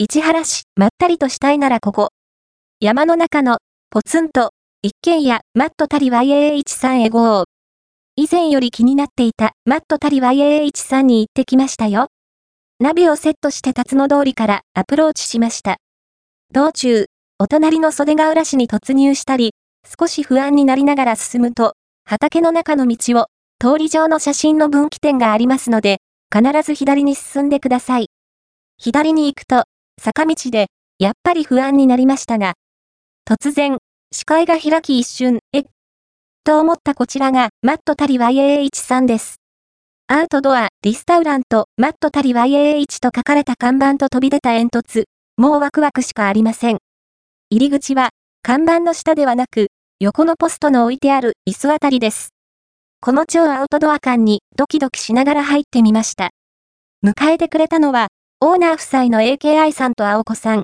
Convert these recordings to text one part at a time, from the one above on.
市原市、まったりとしたいならここ。山の中の、ポツンと、一軒家、マットタリ YAH3 へ GO。以前より気になっていた、マットタリ YAH3 に行ってきましたよ。ナビをセットして辰野通りからアプローチしました。道中、お隣の袖ヶ浦市に突入したり、少し不安になりながら進むと、畑の中の道を、通り上の写真の分岐点がありますので、必ず左に進んでください。左に行くと、坂道で、やっぱり不安になりましたが、突然、視界が開き一瞬、えと思ったこちらが、マットタリ YAH さんです。アウトドア、リスタウラント、マットタリ YAH と書かれた看板と飛び出た煙突、もうワクワクしかありません。入り口は、看板の下ではなく、横のポストの置いてある椅子あたりです。この超アウトドア感にドキドキしながら入ってみました。迎えてくれたのは、オーナー夫妻の AKI さんと青子さん。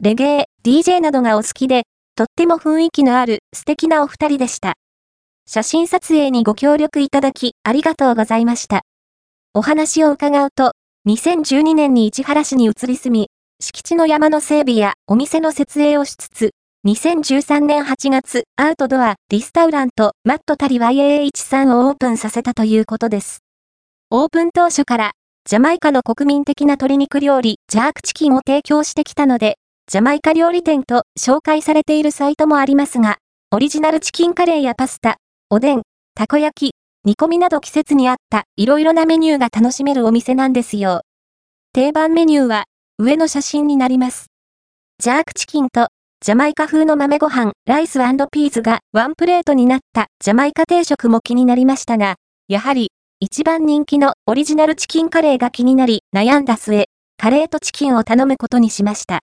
レゲエ、DJ などがお好きで、とっても雰囲気のある素敵なお二人でした。写真撮影にご協力いただきありがとうございました。お話を伺うと、2012年に市原市に移り住み、敷地の山の整備やお店の設営をしつつ、2013年8月、アウトドア、リスタウラント、マットタリ YAH さんをオープンさせたということです。オープン当初から、ジャマイカの国民的な鶏肉料理、ジャークチキンを提供してきたので、ジャマイカ料理店と紹介されているサイトもありますが、オリジナルチキンカレーやパスタ、おでん、たこ焼き、煮込みなど季節に合った色々なメニューが楽しめるお店なんですよ。定番メニューは上の写真になります。ジャークチキンとジャマイカ風の豆ご飯、ライスピーズがワンプレートになったジャマイカ定食も気になりましたが、やはり一番人気のオリジナルチキンカレーが気になり悩んだ末、カレーとチキンを頼むことにしました。